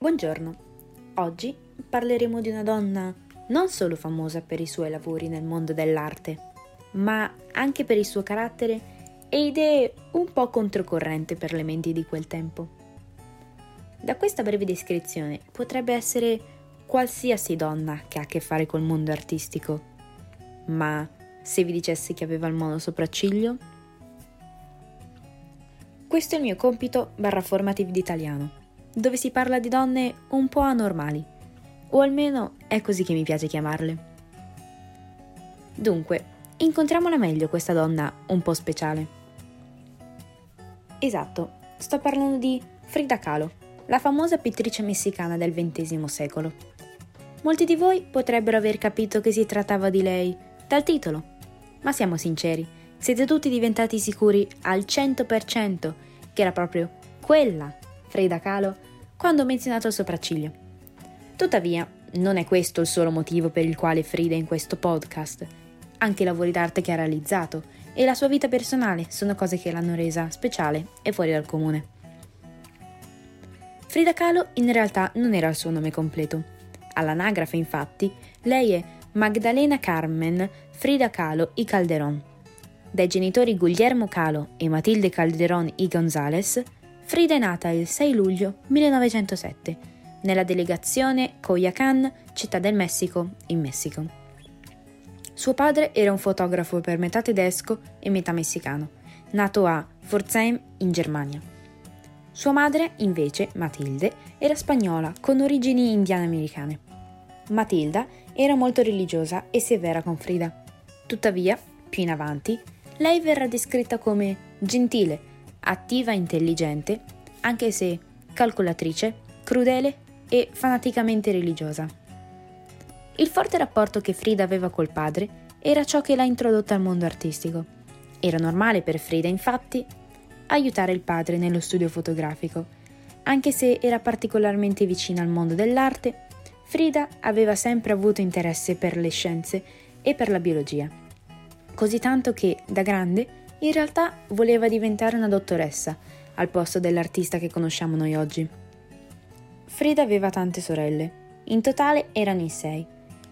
Buongiorno, oggi parleremo di una donna non solo famosa per i suoi lavori nel mondo dell'arte, ma anche per il suo carattere e idee un po' controcorrente per le menti di quel tempo. Da questa breve descrizione potrebbe essere qualsiasi donna che ha a che fare col mondo artistico, ma se vi dicessi che aveva il mono sopracciglio? Questo è il mio compito barra formative d'italiano, dove si parla di donne un po' anormali, o almeno è così che mi piace chiamarle. Dunque, incontriamola meglio questa donna un po' speciale. Esatto, sto parlando di Frida Kahlo, la famosa pittrice messicana del XX secolo. Molti di voi potrebbero aver capito che si trattava di lei dal titolo, ma siamo sinceri, siete tutti diventati sicuri al 100% che era proprio quella Frida Kahlo quando ho menzionato il sopracciglio. Tuttavia, non è questo il solo motivo per il quale Frida è in questo podcast. Anche i lavori d'arte che ha realizzato e la sua vita personale sono cose che l'hanno resa speciale e fuori dal comune. Frida Kahlo in realtà non era il suo nome completo. All'anagrafe, infatti, lei è Magdalena Carmen Frida Kahlo y Calderón. Dai genitori Guglielmo Kahlo e Matilde Calderón y González, Frida è nata il 6 luglio 1907 nella delegazione Coyacán, città del Messico, in Messico. Suo padre era un fotografo per metà tedesco e metà messicano, nato a Pforzheim in Germania. Sua madre, invece, Matilde, era spagnola con origini indiane-americane. Matilda era molto religiosa e severa con Frida. Tuttavia, più in avanti, lei verrà descritta come gentile, attiva e intelligente, anche se calcolatrice, crudele e fanaticamente religiosa. Il forte rapporto che Frida aveva col padre era ciò che l'ha introdotta al mondo artistico. Era normale per Frida, infatti, aiutare il padre nello studio fotografico. Anche se era particolarmente vicina al mondo dell'arte, Frida aveva sempre avuto interesse per le scienze e per la biologia. Così tanto che, da grande, in realtà voleva diventare una dottoressa, al posto dell'artista che conosciamo noi oggi. Frida aveva tante sorelle, in totale erano in sei,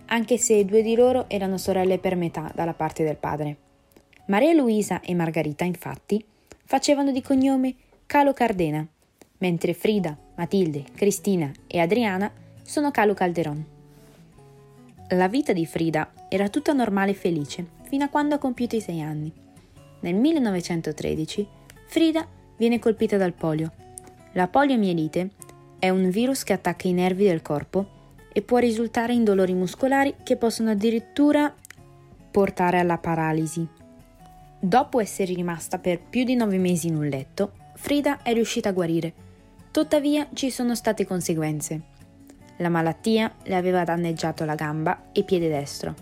anche se due di loro erano sorelle per metà dalla parte del padre. Maria Luisa e Margarita, infatti, facevano di cognome Calo Cardena, mentre Frida, Matilde, Cristina e Adriana sono Calo Calderon. La vita di Frida era tutta normale e felice fino a quando ha compiuto i sei anni. Nel 1913 Frida viene colpita dal polio. La poliomielite è un virus che attacca i nervi del corpo e può risultare in dolori muscolari che possono addirittura portare alla paralisi. Dopo essere rimasta per più di nove mesi in un letto, Frida è riuscita a guarire. Tuttavia ci sono state conseguenze. La malattia le aveva danneggiato la gamba e piede destro.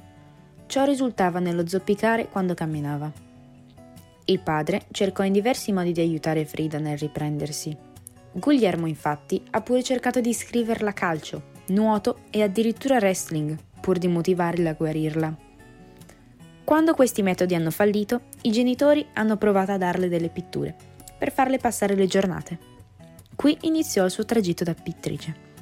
Ciò risultava nello zoppicare quando camminava. Il padre cercò in diversi modi di aiutare Frida nel riprendersi. Guglielmo infatti ha pure cercato di iscriverla a calcio, nuoto e addirittura wrestling, pur di motivarla a guarirla. Quando questi metodi hanno fallito, i genitori hanno provato a darle delle pitture, per farle passare le giornate. Qui iniziò il suo tragitto da pittrice.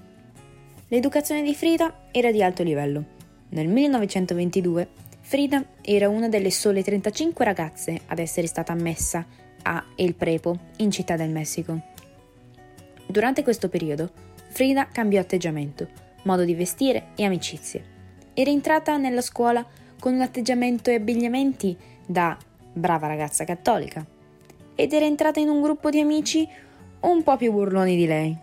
L'educazione di Frida era di alto livello. Nel 1922 Frida era una delle sole 35 ragazze ad essere stata ammessa a El Prepo, in Città del Messico. Durante questo periodo, Frida cambiò atteggiamento, modo di vestire e amicizie. Era entrata nella scuola con un atteggiamento e abbigliamenti da brava ragazza cattolica ed era entrata in un gruppo di amici un po' più burloni di lei.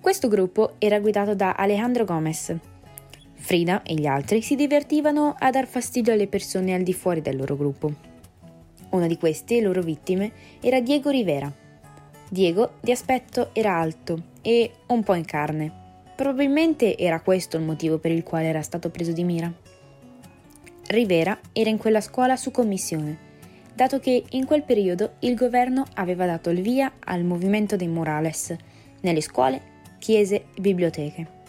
Questo gruppo era guidato da Alejandro Gomez. Frida e gli altri si divertivano a dar fastidio alle persone al di fuori del loro gruppo. Una di queste, loro vittime, era Diego Rivera. Diego di aspetto era alto e un po' in carne. Probabilmente era questo il motivo per il quale era stato preso di mira. Rivera era in quella scuola su commissione, dato che in quel periodo il governo aveva dato il via al movimento dei Morales nelle scuole chiese e biblioteche.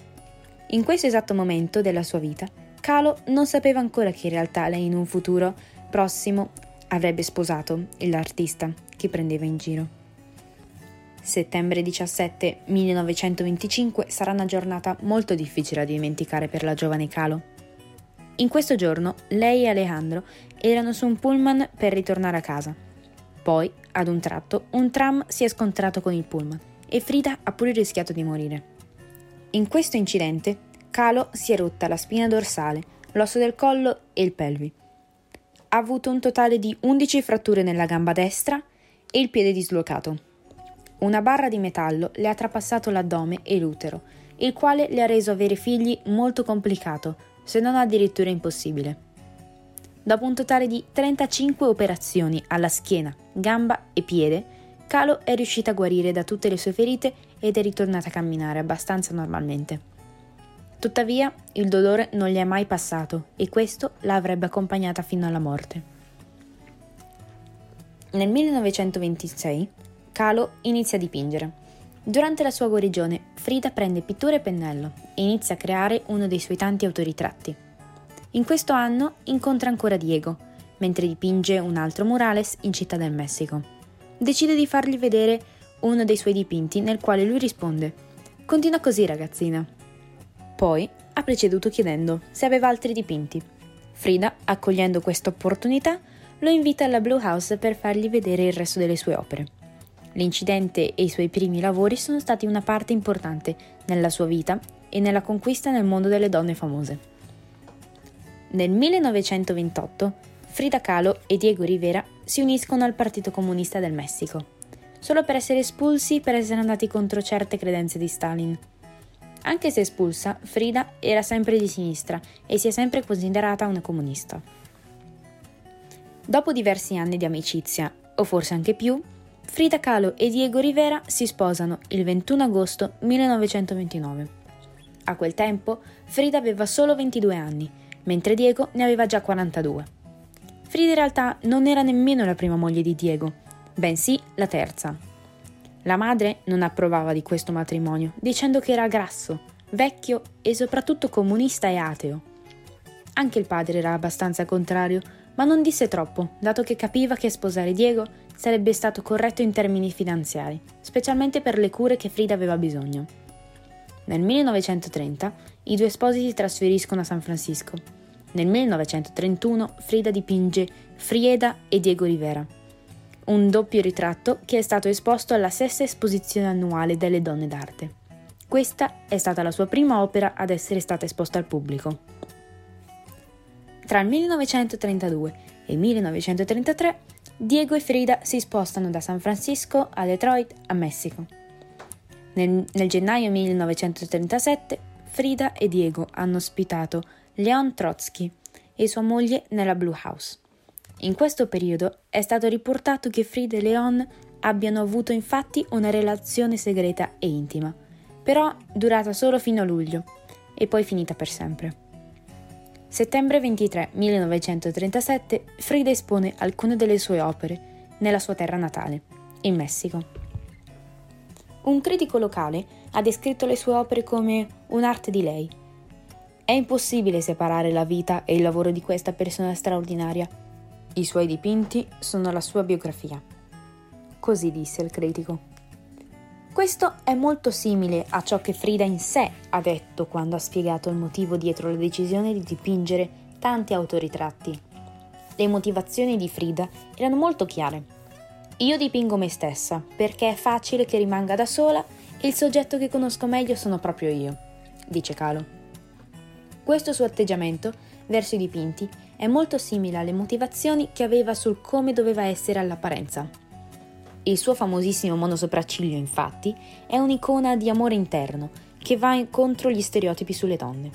In questo esatto momento della sua vita, Calo non sapeva ancora che in realtà lei in un futuro prossimo avrebbe sposato l'artista che prendeva in giro. Settembre 17 1925 sarà una giornata molto difficile da dimenticare per la giovane Calo. In questo giorno lei e Alejandro erano su un pullman per ritornare a casa. Poi, ad un tratto, un tram si è scontrato con il pullman e Frida ha pure rischiato di morire. In questo incidente, Calo si è rotta la spina dorsale, l'osso del collo e il pelvi. Ha avuto un totale di 11 fratture nella gamba destra e il piede dislocato. Una barra di metallo le ha trapassato l'addome e l'utero, il quale le ha reso avere figli molto complicato, se non addirittura impossibile. Dopo un totale di 35 operazioni alla schiena, gamba e piede, Calo è riuscita a guarire da tutte le sue ferite ed è ritornata a camminare abbastanza normalmente. Tuttavia, il dolore non gli è mai passato e questo la avrebbe accompagnata fino alla morte. Nel 1926 Calo inizia a dipingere. Durante la sua guarigione, Frida prende pittura e pennello e inizia a creare uno dei suoi tanti autoritratti. In questo anno incontra ancora Diego, mentre dipinge un altro murales in Città del Messico. Decide di fargli vedere uno dei suoi dipinti nel quale lui risponde Continua così ragazzina. Poi ha preceduto chiedendo se aveva altri dipinti. Frida, accogliendo questa opportunità, lo invita alla Blue House per fargli vedere il resto delle sue opere. L'incidente e i suoi primi lavori sono stati una parte importante nella sua vita e nella conquista nel mondo delle donne famose. Nel 1928 Frida Kahlo e Diego Rivera si uniscono al Partito Comunista del Messico, solo per essere espulsi per essere andati contro certe credenze di Stalin. Anche se espulsa, Frida era sempre di sinistra e si è sempre considerata una comunista. Dopo diversi anni di amicizia, o forse anche più, Frida Kahlo e Diego Rivera si sposano il 21 agosto 1929. A quel tempo Frida aveva solo 22 anni, mentre Diego ne aveva già 42. Frida in realtà non era nemmeno la prima moglie di Diego, bensì la terza. La madre non approvava di questo matrimonio, dicendo che era grasso, vecchio e soprattutto comunista e ateo. Anche il padre era abbastanza contrario, ma non disse troppo, dato che capiva che sposare Diego sarebbe stato corretto in termini finanziari, specialmente per le cure che Frida aveva bisogno. Nel 1930 i due sposi si trasferiscono a San Francisco. Nel 1931 Frida dipinge Frieda e Diego Rivera, un doppio ritratto che è stato esposto alla sesta esposizione annuale delle donne d'arte. Questa è stata la sua prima opera ad essere stata esposta al pubblico. Tra il 1932 e il 1933 Diego e Frida si spostano da San Francisco a Detroit, a Messico. Nel, nel, gennaio 1937 Frida e Diego hanno ospitato Leon Trotsky e sua moglie nella Blue House. In questo periodo è stato riportato che Frida e Leon abbiano avuto infatti una relazione segreta e intima, però durata solo fino a luglio e poi finita per sempre. Settembre 23 1937 Frida espone alcune delle sue opere nella sua terra natale, in Messico. Un critico locale ha descritto le sue opere come un'arte di lei. È impossibile separare la vita e il lavoro di questa persona straordinaria. I suoi dipinti sono la sua biografia. Così disse il critico. Questo è molto simile a ciò che Frida in sé ha detto quando ha spiegato il motivo dietro la decisione di dipingere tanti autoritratti. Le motivazioni di Frida erano molto chiare. Io dipingo me stessa perché è facile che rimanga da sola e il soggetto che conosco meglio sono proprio io, dice Calo. Questo suo atteggiamento verso i dipinti è molto simile alle motivazioni che aveva sul come doveva essere all'apparenza. Il suo famosissimo monosopracciglio, infatti, è un'icona di amore interno che va contro gli stereotipi sulle donne.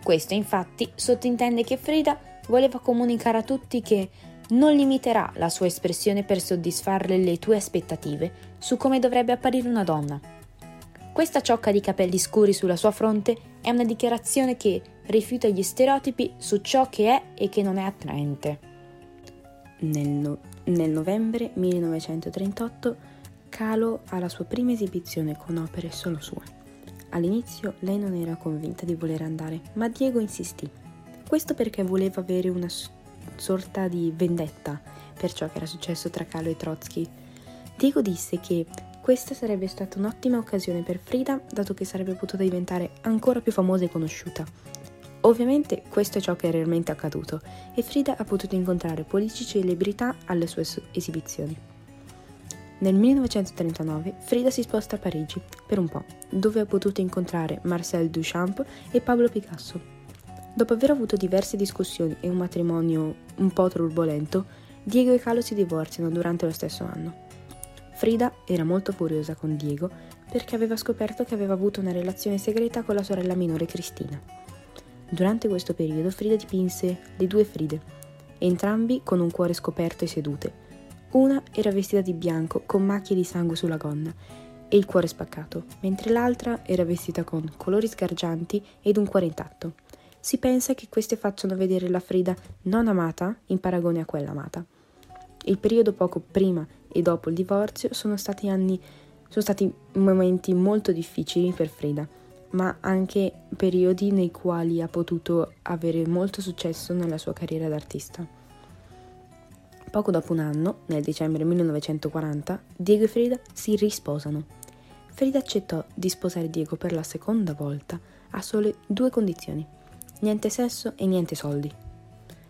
Questo, infatti, sottintende che Frida voleva comunicare a tutti che non limiterà la sua espressione per soddisfare le tue aspettative su come dovrebbe apparire una donna. Questa ciocca di capelli scuri sulla sua fronte è una dichiarazione che rifiuta gli stereotipi su ciò che è e che non è attraente. Nel, no- nel novembre 1938 Calo ha la sua prima esibizione con opere solo sue. All'inizio lei non era convinta di voler andare, ma Diego insistì. Questo perché voleva avere una sorta di vendetta per ciò che era successo tra Calo e Trotsky. Diego disse che Questa sarebbe stata un'ottima occasione per Frida, dato che sarebbe potuta diventare ancora più famosa e conosciuta. Ovviamente questo è ciò che è realmente accaduto e Frida ha potuto incontrare politici e celebrità alle sue esibizioni. Nel 1939 Frida si sposta a Parigi per un po', dove ha potuto incontrare Marcel Duchamp e Pablo Picasso. Dopo aver avuto diverse discussioni e un matrimonio un po' turbolento, Diego e Calo si divorziano durante lo stesso anno. Frida era molto furiosa con Diego perché aveva scoperto che aveva avuto una relazione segreta con la sorella minore Cristina. Durante questo periodo Frida dipinse le due Fride, entrambi con un cuore scoperto e sedute. Una era vestita di bianco con macchie di sangue sulla gonna e il cuore spaccato, mentre l'altra era vestita con colori sgargianti ed un cuore intatto. Si pensa che queste facciano vedere la Frida non amata in paragone a quella amata. Il periodo poco prima e dopo il divorzio sono stati anni sono stati momenti molto difficili per Frida, ma anche periodi nei quali ha potuto avere molto successo nella sua carriera d'artista. Poco dopo un anno, nel dicembre 1940, Diego e Frida si risposano. Frida accettò di sposare Diego per la seconda volta a sole due condizioni: niente sesso e niente soldi.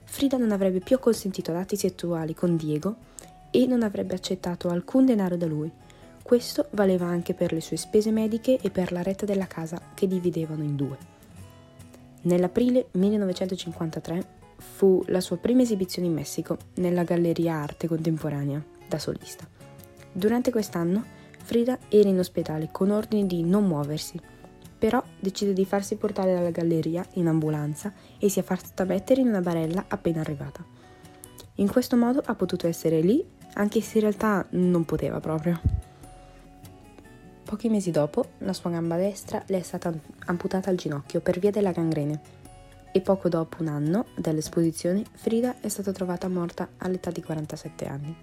Frida non avrebbe più consentito ad sessuali con Diego e non avrebbe accettato alcun denaro da lui. Questo valeva anche per le sue spese mediche e per la retta della casa che dividevano in due. Nell'aprile 1953 fu la sua prima esibizione in Messico nella Galleria Arte Contemporanea da solista. Durante quest'anno Frida era in ospedale con ordini di non muoversi, però decide di farsi portare dalla galleria in ambulanza e si è fatta mettere in una barella appena arrivata. In questo modo ha potuto essere lì anche se in realtà non poteva proprio. Pochi mesi dopo, la sua gamba destra le è stata amputata al ginocchio per via della gangrene e poco dopo un anno dall'esposizione Frida è stata trovata morta all'età di 47 anni.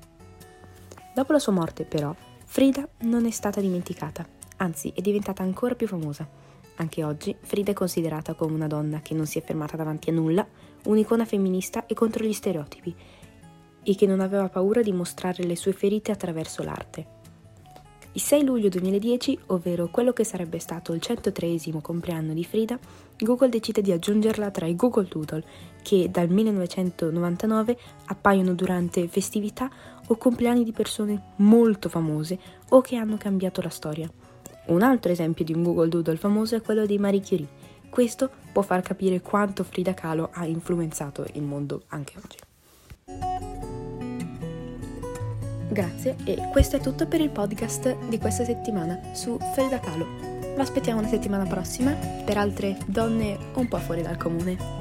Dopo la sua morte, però, Frida non è stata dimenticata, anzi è diventata ancora più famosa. Anche oggi Frida è considerata come una donna che non si è fermata davanti a nulla, un'icona femminista e contro gli stereotipi, e che non aveva paura di mostrare le sue ferite attraverso l'arte. Il 6 luglio 2010, ovvero quello che sarebbe stato il 103 compleanno di Frida, Google decide di aggiungerla tra i Google Doodle, che dal 1999 appaiono durante festività o compleanni di persone molto famose o che hanno cambiato la storia. Un altro esempio di un Google Doodle famoso è quello di Marie Curie. Questo può far capire quanto Frida Kahlo ha influenzato il mondo anche oggi. Grazie e questo è tutto per il podcast di questa settimana su Frida Kahlo. Vi aspettiamo la settimana prossima per altre donne un po' fuori dal comune.